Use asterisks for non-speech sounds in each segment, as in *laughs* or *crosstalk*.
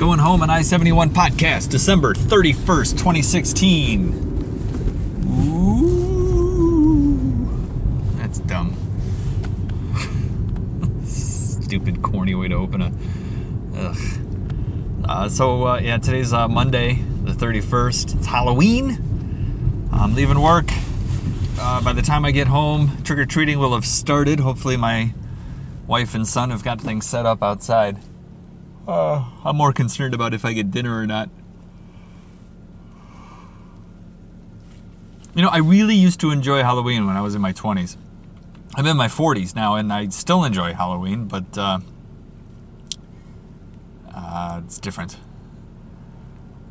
Going Home on I 71 podcast, December 31st, 2016. Ooh, that's dumb. *laughs* Stupid, corny way to open a. Ugh. Uh, so, uh, yeah, today's uh, Monday, the 31st. It's Halloween. I'm leaving work. Uh, by the time I get home, trick or treating will have started. Hopefully, my wife and son have got things set up outside. Uh, I'm more concerned about if I get dinner or not. You know, I really used to enjoy Halloween when I was in my 20s. I'm in my 40s now, and I still enjoy Halloween, but uh, uh, it's different.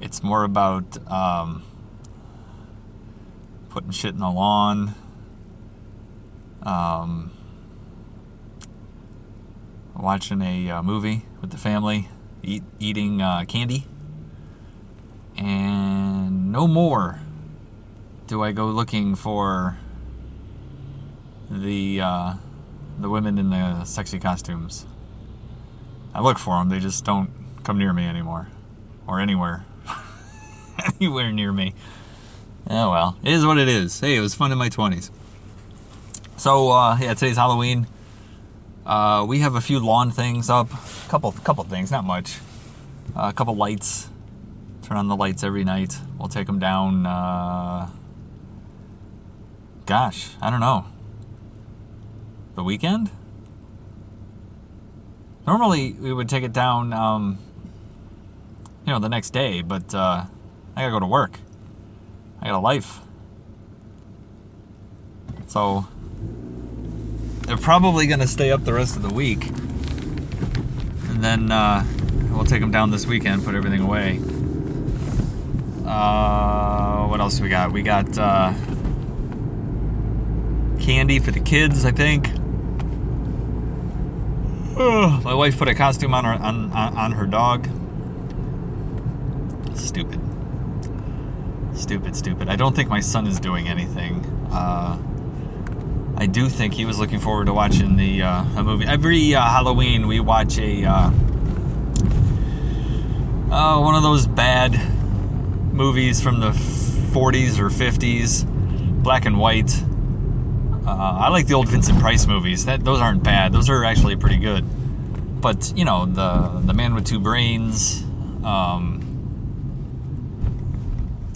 It's more about um, putting shit in the lawn. Um, watching a uh, movie with the family, eat, eating uh, candy, and no more do I go looking for the uh, the women in the sexy costumes. I look for them; they just don't come near me anymore, or anywhere, *laughs* anywhere near me. Oh well, it is what it is. Hey, it was fun in my twenties. So uh, yeah, today's Halloween. Uh, we have a few lawn things up, a couple couple things, not much. Uh, a couple lights. Turn on the lights every night. We'll take them down. Uh, gosh, I don't know. The weekend? Normally we would take it down, um, you know, the next day, but uh, I gotta go to work. I got a life. So they're probably going to stay up the rest of the week. And then uh, we'll take them down this weekend, put everything away. Uh, what else we got? We got uh, candy for the kids, I think. My wife put a costume on her on, on, on her dog. Stupid. Stupid, stupid. I don't think my son is doing anything. Uh, I do think he was looking forward to watching the uh, a movie. Every uh, Halloween, we watch a uh, uh one of those bad movies from the 40s or 50s, black and white. Uh, I like the old Vincent Price movies. That those aren't bad. Those are actually pretty good. But you know, the the Man with Two Brains, um,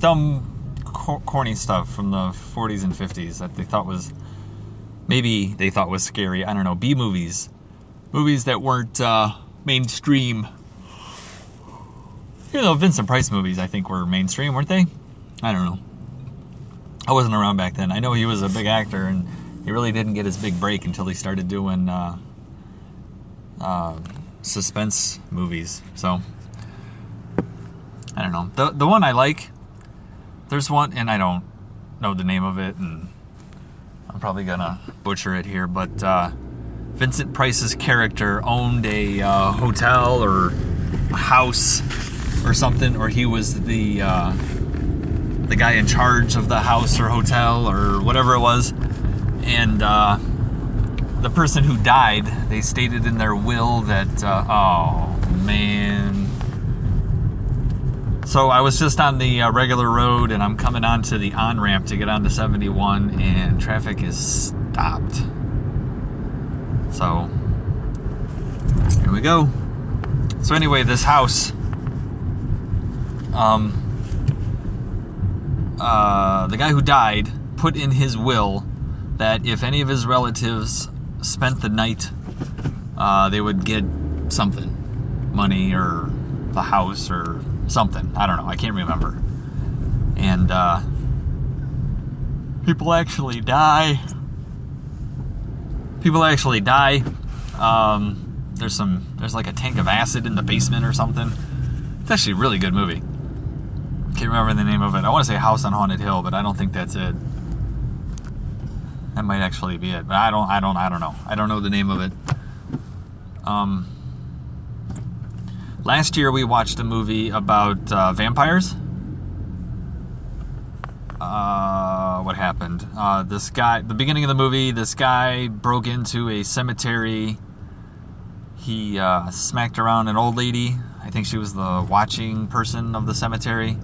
dumb, corny stuff from the 40s and 50s that they thought was maybe they thought was scary. I don't know. B movies, movies that weren't uh, mainstream. You know, Vincent Price movies I think were mainstream, weren't they? I don't know. I wasn't around back then. I know he was a big actor, and he really didn't get his big break until he started doing uh, uh, suspense movies. So I don't know. The the one I like, there's one, and I don't know the name of it, and I'm probably gonna butcher it here, but uh, Vincent Price's character owned a uh, hotel or a house or something, or he was the uh, the guy in charge of the house or hotel or whatever it was, and uh, the person who died, they stated in their will that uh, oh man so I was just on the uh, regular road and I'm coming onto the on ramp to get onto 71 and traffic is stopped. So here we go. So anyway, this house, um, uh, the guy who died put in his will that if any of his relatives spent the night, uh, they would get something, money or the house or something. I don't know. I can't remember. And uh, people actually die. People actually die. Um, there's some. There's like a tank of acid in the basement or something. It's actually a really good movie. Can't remember the name of it. I want to say House on Haunted Hill, but I don't think that's it. That might actually be it, but I don't. I don't. I don't know. I don't know the name of it. Um, Last year we watched a movie about uh, vampires. Uh, what happened? Uh, this guy, the beginning of the movie, this guy broke into a cemetery. He uh, smacked around an old lady. I think she was the watching person of the cemetery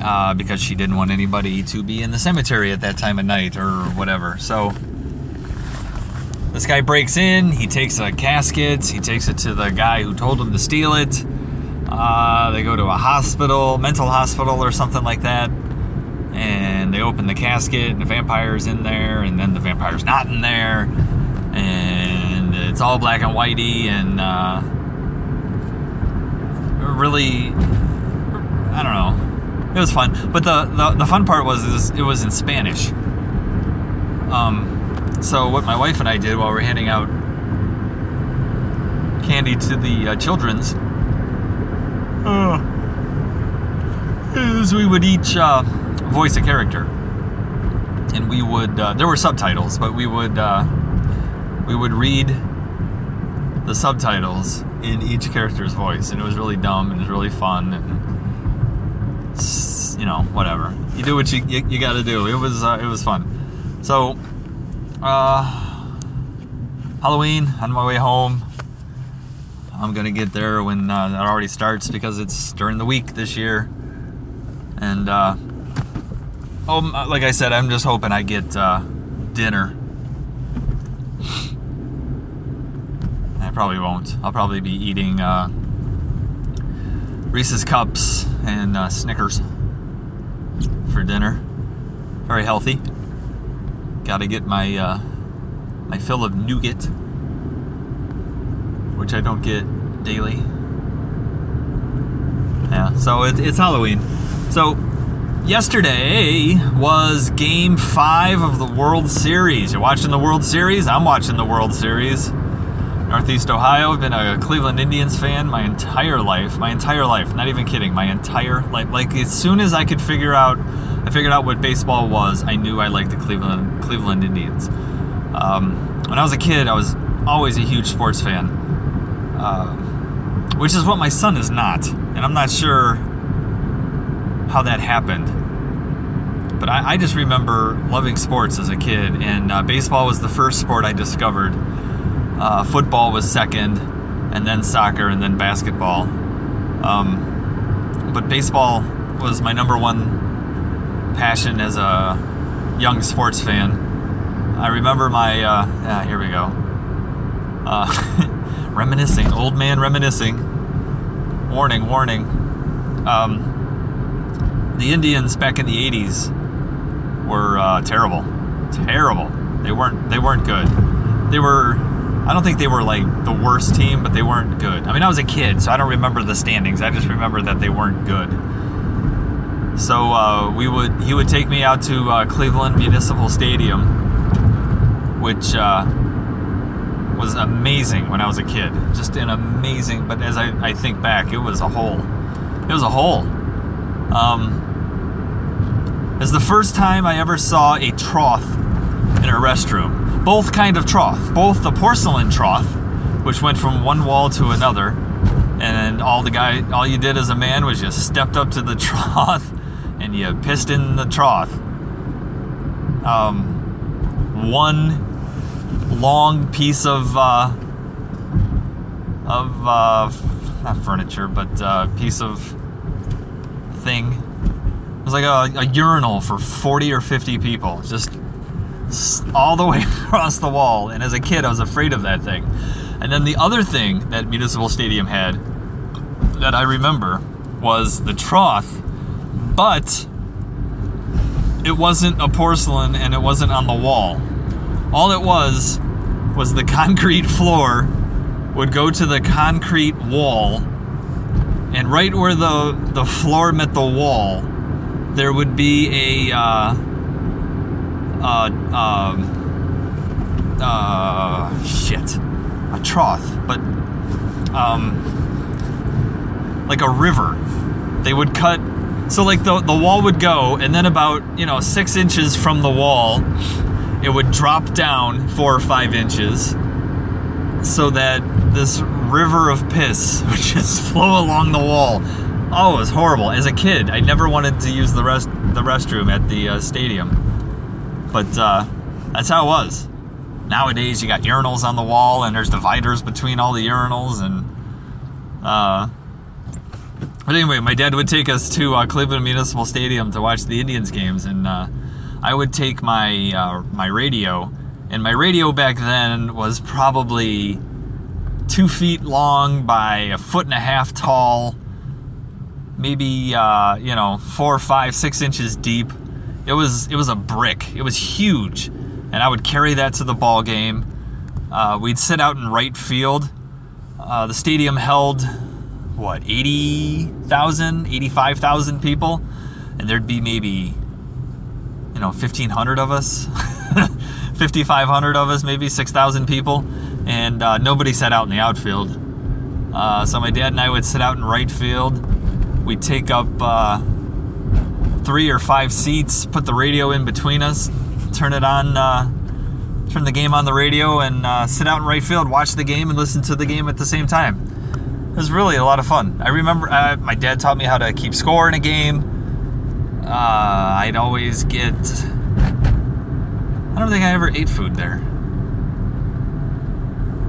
uh, because she didn't want anybody to be in the cemetery at that time of night or whatever. So this guy breaks in, he takes a casket, he takes it to the guy who told him to steal it. Uh, they go to a hospital, mental hospital or something like that, and they open the casket, and the vampire's in there, and then the vampire's not in there, and it's all black and whitey, and uh, really, I don't know, it was fun. But the the, the fun part was it was in Spanish. Um, so what my wife and I did while we are handing out candy to the uh, children's uh, is we would each uh, voice a character, and we would. Uh, there were subtitles, but we would uh, we would read the subtitles in each character's voice, and it was really dumb and it was really fun, and you know whatever. You do what you you, you got to do. It was uh, it was fun. So, uh, Halloween on my way home. I'm gonna get there when uh, that already starts because it's during the week this year. And uh, oh, like I said, I'm just hoping I get uh, dinner. I probably won't. I'll probably be eating uh, Reese's cups and uh, Snickers for dinner. Very healthy. Got to get my uh, my fill of nougat which I don't get daily. Yeah, so it, it's Halloween. So yesterday was game five of the World Series. You're watching the World Series? I'm watching the World Series. Northeast Ohio. I've been a Cleveland Indians fan my entire life. My entire life. Not even kidding. My entire life. Like as soon as I could figure out, I figured out what baseball was. I knew I liked the Cleveland Cleveland Indians. Um, when I was a kid, I was always a huge sports fan. Um, which is what my son is not. And I'm not sure how that happened. But I, I just remember loving sports as a kid, and uh, baseball was the first sport I discovered. Uh, football was second, and then soccer, and then basketball. Um, but baseball was my number one passion as a young sports fan. I remember my, uh, yeah, here we go. Uh, *laughs* reminiscing, old man reminiscing. Warning, warning. Um, the Indians back in the '80s were uh, terrible, terrible. They weren't. They weren't good. They were. I don't think they were like the worst team, but they weren't good. I mean, I was a kid, so I don't remember the standings. I just remember that they weren't good. So uh, we would. He would take me out to uh, Cleveland Municipal Stadium, which uh, was amazing when I was a kid. Just an amazing, but as I, I think back, it was a hole. It was a hole. Um, it's the first time I ever saw a trough in a restroom. Both kind of trough. Both the porcelain trough, which went from one wall to another, and all the guy, all you did as a man was just stepped up to the *laughs* trough and you pissed in the trough. Um, one long piece of uh, of uh, not furniture, but uh, piece of thing. It was like a, a urinal for forty or fifty people, just all the *laughs* way across the wall. And as a kid, I was afraid of that thing. And then the other thing that Municipal Stadium had that I remember was the trough, but it wasn't a porcelain and it wasn't on the wall. All it was was the *laughs* concrete floor would go to the concrete wall, and right where the the floor met the wall, there would be a uh, uh, um, uh, shit, a trough, but um, like a river. They would cut. So like the the wall would go, and then about you know six inches from the wall it would drop down four or five inches so that this river of piss *laughs* would just flow along the wall. Oh, it was horrible. As a kid, I never wanted to use the rest the restroom at the uh, stadium, but uh, that's how it was. Nowadays, you got urinals on the wall, and there's dividers between all the urinals, and uh, but anyway, my dad would take us to uh, Cleveland Municipal Stadium to watch the Indians games, and uh, I would take my uh, my radio, and my radio back then was probably two feet long by a foot and a half tall, maybe uh, you know four, five, six inches deep. It was it was a brick. It was huge, and I would carry that to the ball game. Uh, we'd sit out in right field. Uh, the stadium held what 80,000, 85,000 people, and there'd be maybe you know 1,500 of us, *laughs* 5,500 of us, maybe 6,000 people, and uh, nobody sat out in the outfield. Uh, so my dad and I would sit out in right field. We'd take up uh, three or five seats, put the radio in between us, turn it on, uh, turn the game on the radio, and uh, sit out in right field, watch the game, and listen to the game at the same time. Was really a lot of fun. I remember uh, my dad taught me how to keep score in a game. Uh, I'd always get. I don't think I ever ate food there.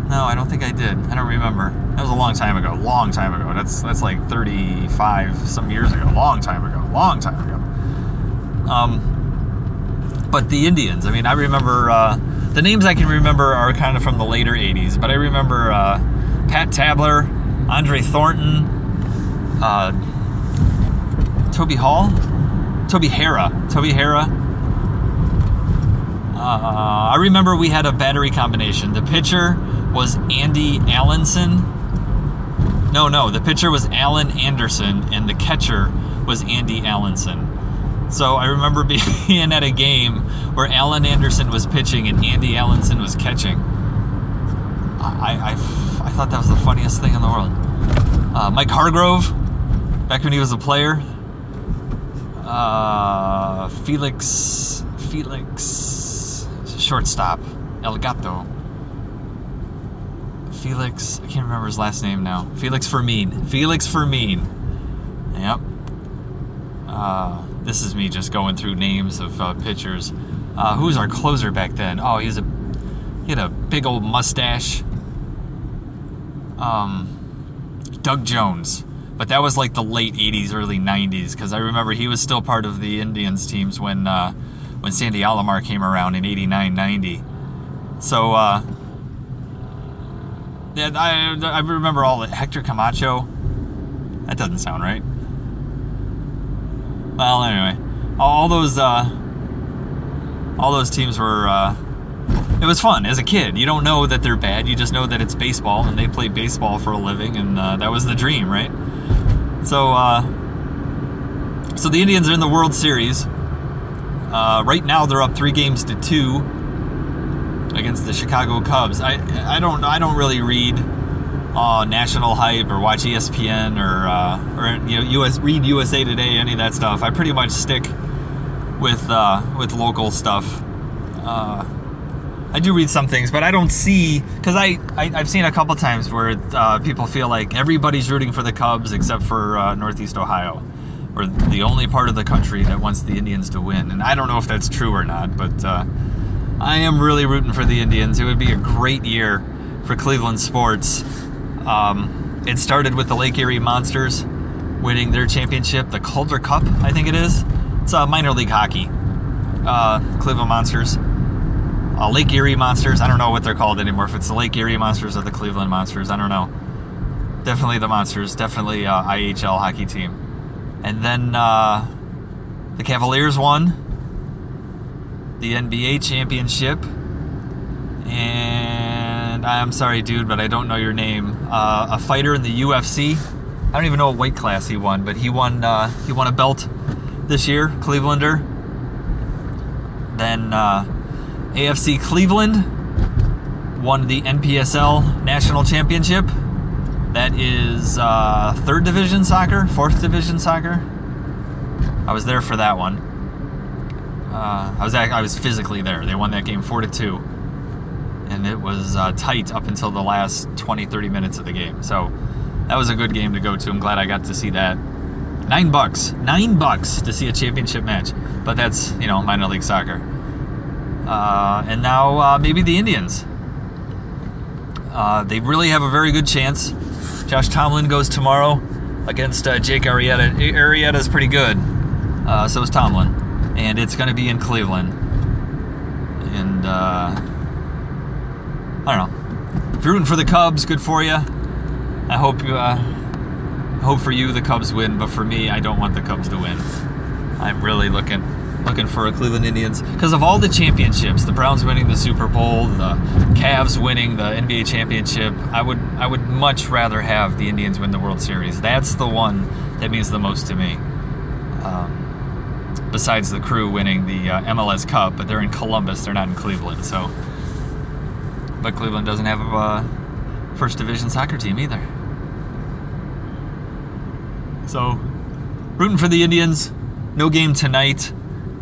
No, I don't think I did. I don't remember. That was a long time ago. Long time ago. That's that's like 35 some years ago. Long time ago. Long time ago. Um, but the Indians. I mean, I remember uh, the names I can remember are kind of from the later 80s. But I remember uh, Pat Tabler, Andre Thornton, uh, Toby Hall, Toby Harrah, Toby Harrah. Uh, I remember we had a battery combination. The pitcher was Andy Allanson. No, no, the pitcher was Alan Anderson, and the catcher was Andy Allanson. So I remember *laughs* being at a game where Alan Anderson was pitching and Andy Allanson was catching. I, I, I thought that was the funniest thing in the world. Uh, Mike Hargrove, back when he was a player, uh, Felix, Felix, shortstop, El Gato. Felix, I can't remember his last name now. Felix Fermin. Felix Fermin. Yep. Uh, this is me just going through names of uh, pitchers. Uh, who was our closer back then? Oh, he was a he had a big old mustache. Um, Doug Jones. But that was like the late 80s early 90s because i remember he was still part of the indians teams when uh, when sandy alomar came around in 89 90 so uh, yeah, I, I remember all the hector camacho. That doesn't sound right. Well anyway all those uh, all those teams were uh, it was fun as a kid you don't know that they're bad you just know that it's baseball and they play baseball for a living and uh, that was the dream right so, uh, so the Indians are in the World Series. Uh, right now, they're up three games to two against the Chicago Cubs. I I don't I don't really read uh, national hype or watch ESPN or uh, or you know US read USA Today any of that stuff. I pretty much stick with uh, with local stuff. Uh, I do read some things, but I don't see because I, I have seen a couple times where uh, people feel like everybody's rooting for the Cubs except for uh, Northeast Ohio, or the only part of the country that wants the Indians to win. And I don't know if that's true or not, but uh, I am really rooting for the Indians. It would be a great year for Cleveland sports. Um, it started with the Lake Erie Monsters winning their championship, the Calder Cup, I think it is. It's a minor league hockey. Uh, Cleveland Monsters uh, Lake Erie Monsters. I don't know what they're called anymore. If it's the Lake Erie Monsters or the Cleveland Monsters, I don't know. Definitely the Monsters. Definitely uh, IHL hockey team. And then uh, the Cavaliers won the NBA championship. And I'm sorry, dude, but I don't know your name. Uh, a fighter in the UFC. I don't even know what weight class he won, but he won. Uh, he won a belt this year, Clevelander. Then uh, AFC Cleveland won the NPSL National Championship. That is uh, third division soccer, fourth division soccer. I was there for that one. Uh, I was I was physically there. They won that game four to two, and it was uh, tight up until the last 20, 30 minutes of the game. So that was a good game to go to. I'm glad I got to see that. Nine bucks, nine bucks to see a championship match, but that's you know minor league soccer. Uh, and now uh, maybe the Indians. Uh, they really have a very good chance. Josh Tomlin goes tomorrow against uh, Jake Arrieta. is pretty good. Uh, so is Tomlin, and it's going to be in Cleveland. And uh, I don't know. If you're rooting for the Cubs, good for you. I hope you. Hope for you the Cubs win, but for me, I don't want the Cubs to win. I'm really looking looking for a Cleveland Indians because of all the championships, the Browns winning the Super Bowl, the Cavs winning the NBA championship. I would I would much rather have the Indians win the World Series. That's the one that means the most to me. Um, besides the crew winning the uh, MLS Cup, but they're in Columbus, they're not in Cleveland. So, but Cleveland doesn't have a uh, first division soccer team either. So, rooting for the Indians. No game tonight.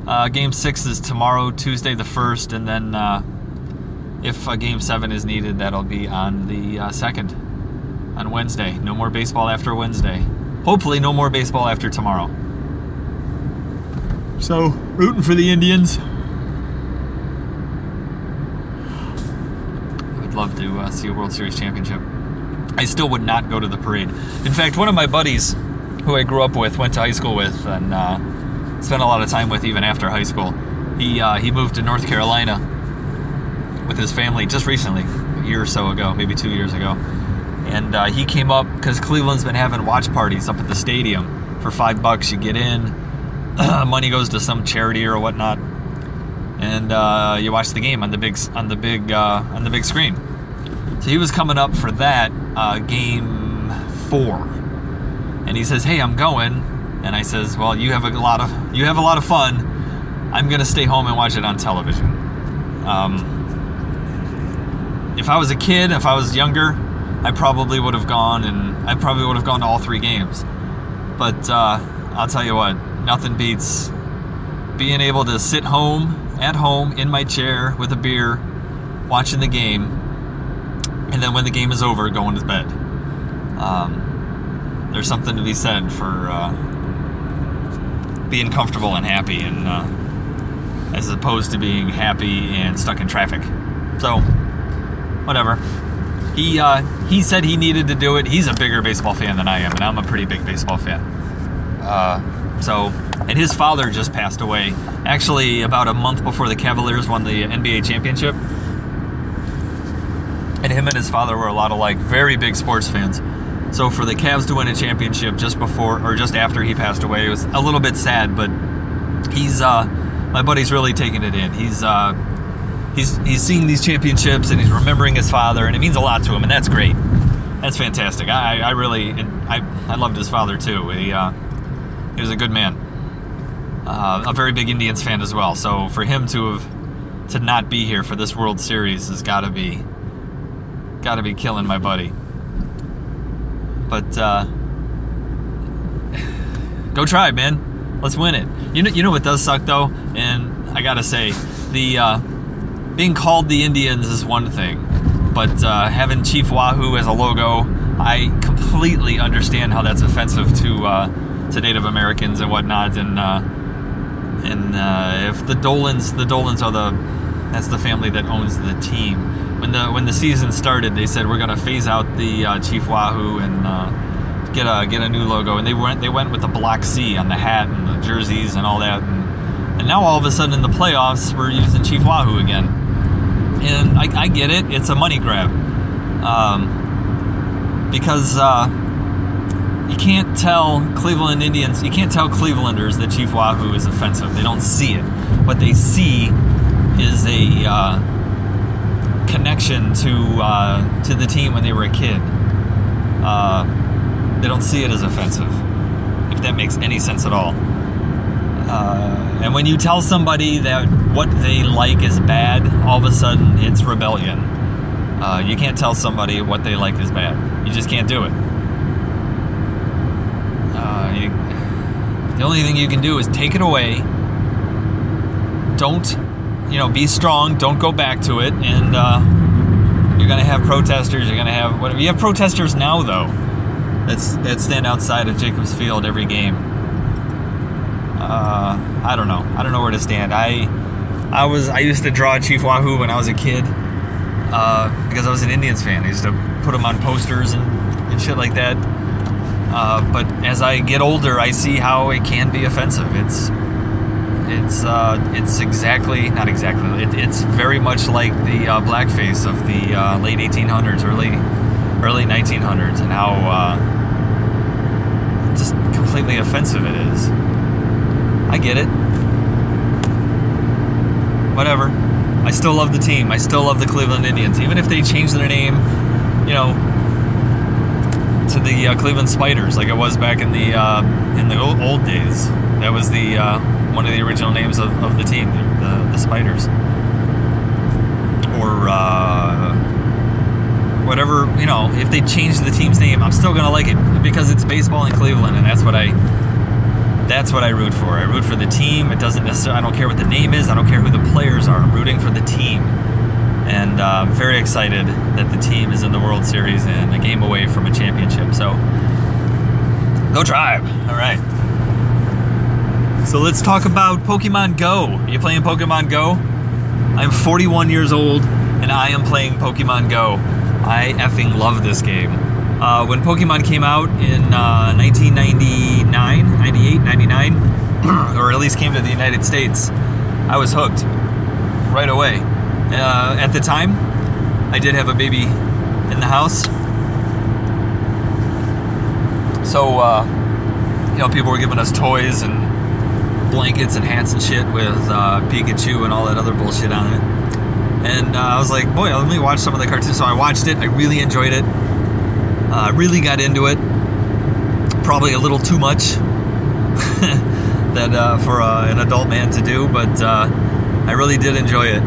Uh, game six is tomorrow, Tuesday the first, and then uh, if a game seven is needed, that'll be on the uh, second, on Wednesday. No more baseball after Wednesday. Hopefully, no more baseball after tomorrow. So, rooting for the Indians. I would love to uh, see a World Series championship. I still would not go to the parade. In fact, one of my buddies, who I grew up with, went to high school with, and uh, spent a lot of time with even after high school. He uh, he moved to North Carolina with his family just recently, a year or so ago, maybe two years ago, and uh, he came up because Cleveland's been having watch parties up at the stadium for five bucks. You get in, *clears throat* money goes to some charity or whatnot, and uh, you watch the game on the big on the big uh, on the big screen. So he was coming up for that uh, game four, and he says, "Hey, I'm going." And I says, "Well, you have a lot of you have a lot of fun. I'm gonna stay home and watch it on television." Um, if I was a kid, if I was younger, I probably would have gone, and I probably would have gone to all three games. But uh, I'll tell you what, nothing beats being able to sit home, at home, in my chair with a beer, watching the game, and then when the game is over, going to bed. Um, there's something to be said for uh, being comfortable and happy, and uh, as opposed to being happy and stuck in traffic. So, whatever. He uh, he said he needed to do it. He's a bigger baseball fan than I am, and I'm a pretty big baseball fan. Uh, so, and his father just passed away. Actually, about a month before the Cavaliers won the NBA championship. And him and his father were a lot alike, very big sports fans. So for the Cavs to win a championship just before or just after he passed away, it was a little bit sad. But he's uh, my buddy's really taking it in. He's uh, he's he's seeing these championships and he's remembering his father, and it means a lot to him, and that's great. That's fantastic. I, I really I I loved his father too. He uh, he was a good man. Uh, a very big Indians fan as well. So for him to have to not be here for this World Series has got to be got to be killing my buddy. But uh, go try, man. Let's win it. You know, you know what does suck though, and I gotta say, the uh, being called the Indians is one thing, but uh, having Chief Wahoo as a logo, I completely understand how that's offensive to uh, to Native Americans and whatnot. And uh, and uh, if the Dolans, the Dolans are the that's the family that owns the team. When the when the season started, they said we're gonna phase out the uh, Chief Wahoo and uh, get a get a new logo, and they went they went with the Black C on the hat and the jerseys and all that, and, and now all of a sudden in the playoffs we're using Chief Wahoo again, and I, I get it, it's a money grab, um, because uh, you can't tell Cleveland Indians, you can't tell Clevelanders that Chief Wahoo is offensive. They don't see it. What they see is a uh, connection to uh, to the team when they were a kid. Uh, they don't see it as offensive, if that makes any sense at all. Uh, and when you tell somebody that what they like is bad, all of a sudden it's rebellion. Uh, you can't tell somebody what they like is bad. You just can't do it. Uh, you, the only thing you can do is take it away. Don't you know, be strong. Don't go back to it. And uh, you're going to have protesters. You're going to have whatever. You have protesters now, though. That's that stand outside of Jacobs Field every game. Uh, I don't know. I don't know where to stand. I I was I used to draw Chief Wahoo when I was a kid uh, because I was an Indians fan. I used to put them on posters and, and shit like that. Uh, but as I get older, I see how it can be offensive. It's it's uh, it's exactly not exactly. It, it's very much like the uh, blackface of the uh, late 1800s, early early 1900s, and how uh, just completely offensive it is. I get it. Whatever. I still love the team. I still love the Cleveland Indians, even if they change their name. You know, to the uh, Cleveland Spiders, like it was back in the uh, in the old, old days. That was the uh, one of the original names of, of the team, the, the Spiders, or uh, whatever. You know, if they change the team's name, I'm still gonna like it because it's baseball in Cleveland, and that's what I that's what I root for. I root for the team. It doesn't necessarily. I don't care what the name is. I don't care who the players are. I'm rooting for the team and uh, I'm very excited that the team is in the World Series and a game away from a championship. So, go Tribe! All right. So let's talk about Pokemon Go. Are you playing Pokemon Go? I'm 41 years old and I am playing Pokemon Go. I effing love this game. Uh, when Pokemon came out in uh, 1999, 98, 99, *clears throat* or at least came to the United States, I was hooked right away. Uh, at the time, I did have a baby in the house. So, uh, you know, people were giving us toys and blankets and hats and shit with uh, Pikachu and all that other bullshit on it. And uh, I was like, boy, let me watch some of the cartoons. So I watched it. I really enjoyed it. I uh, really got into it. Probably a little too much *laughs* that uh, for uh, an adult man to do, but I really did enjoy it.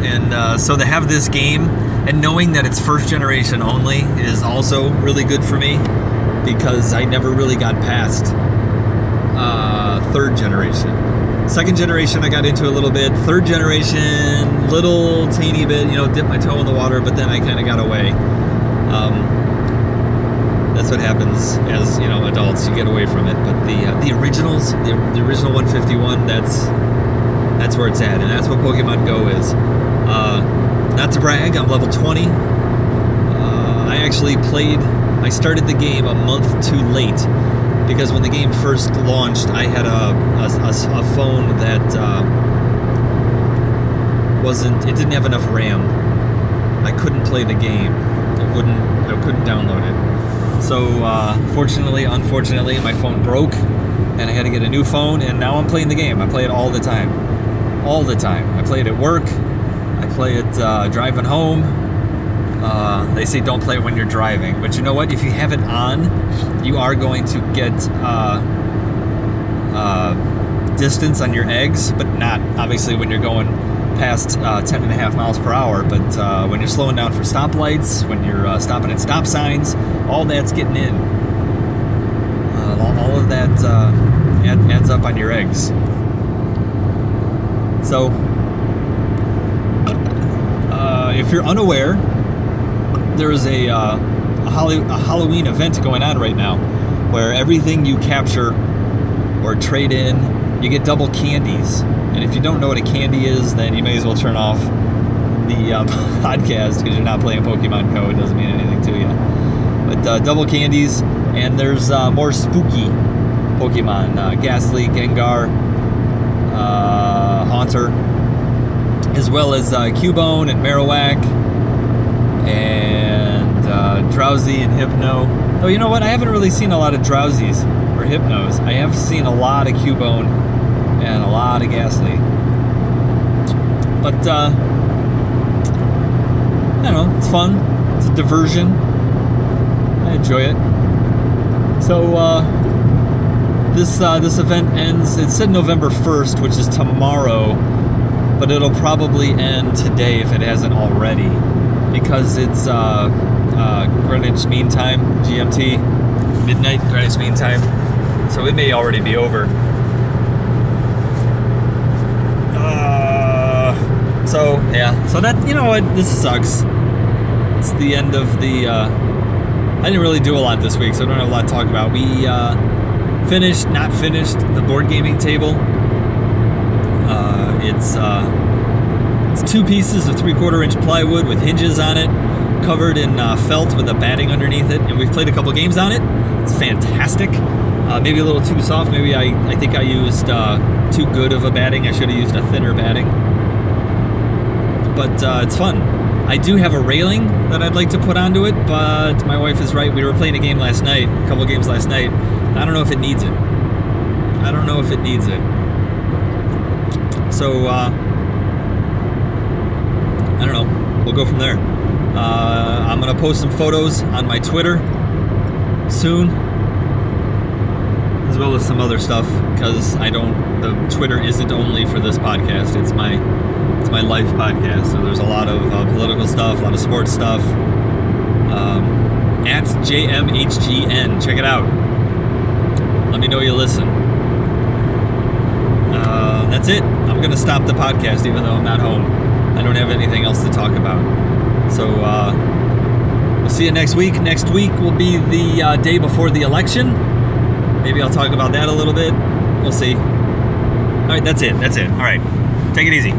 And uh, so to have this game and knowing that it's first generation only is also really good for me because I never really got past uh, third generation. Second generation, I got into a little bit. Third generation, little teeny bit, you know, dip my toe in the water, but then I kind of got away. Um, that's what happens as you know adults. You get away from it. But the uh, the originals, the, the original 151, that's that's where it's at, and that's what Pokemon Go is. Uh, not to brag, I'm level 20. Uh, I actually played, I started the game a month too late because when the game first launched, I had a, a, a, phone that uh, wasn't, it didn't have enough RAM. I couldn't play the game. It wouldn't, I couldn't download it. So, uh, fortunately, unfortunately, my phone broke and I had to get a new phone, and now I'm playing the game. I play it all the time. All the time. I play it at work, I play it uh, driving home. Uh, they say don't play it when you're driving, but you know what? If you have it on, you are going to get uh, uh distance on your eggs, but not obviously when you're going past uh, 10 and a half miles per hour. But uh, when you're slowing down for stoplights, when you're stopping at stop signs, all that's getting in. all of that adds up on your eggs. So if you're unaware, there is a, uh, a, a Halloween event going on right now where everything you capture or trade in, you get double candies. And if you don't know what a candy is, then you may as well turn off the uh, *laughs* podcast because you're not playing Pokemon Go. It doesn't mean anything to you. But uh, double candies, and there's uh, more spooky Pokemon uh, Gastly, Gengar, uh, Haunter as well as uh, Cubone and Marowak and uh, Drowzee and Hypno. Oh, you know what? I haven't really seen a lot of Drowzees or Hypnos. I have seen a lot of Cubone and a lot of Gastly. But, uh, I don't know, it's fun. It's a diversion. I enjoy it. So, uh, this, uh, this event ends, it said November 1st, which is tomorrow but it'll probably end today if it hasn't already because it's uh, uh, Greenwich Mean Time, GMT, midnight Greenwich Mean Time. So it may already be over. Uh, so yeah, so that you know what, this sucks. It's the end of the. Uh, I didn't really do a lot this week, so I don't have a lot to talk about. We uh, finished, not finished, the board gaming table it's uh, it's two pieces of three quarter inch plywood with hinges on it, covered in uh, felt with a batting underneath it, and we've played a couple games on it. It's fantastic. Uh, maybe a little too soft. Maybe I, I think I used uh, too good of a batting. I should have used a thinner batting. But uh, it's fun. I do have a railing that I'd like to put onto it, but my wife is right. We were playing a game last night, a couple games last night. I don't know if it needs it. I don't know if it needs it. So, uh, I don't know. We'll go from there. Uh, I'm going to post some photos on my Twitter soon, as well as some other stuff, because I don't, the Twitter isn't only for this podcast, it's my it's my life podcast. So there's a lot of uh, political stuff, a lot of sports stuff. Um, at JMHGN, check it out. Let me know you listen. Uh, that's it. I'm gonna stop the podcast, even though I'm not home. I don't have anything else to talk about. So uh, we'll see you next week. Next week will be the uh, day before the election. Maybe I'll talk about that a little bit. We'll see. All right, that's it. That's it. All right, take it easy.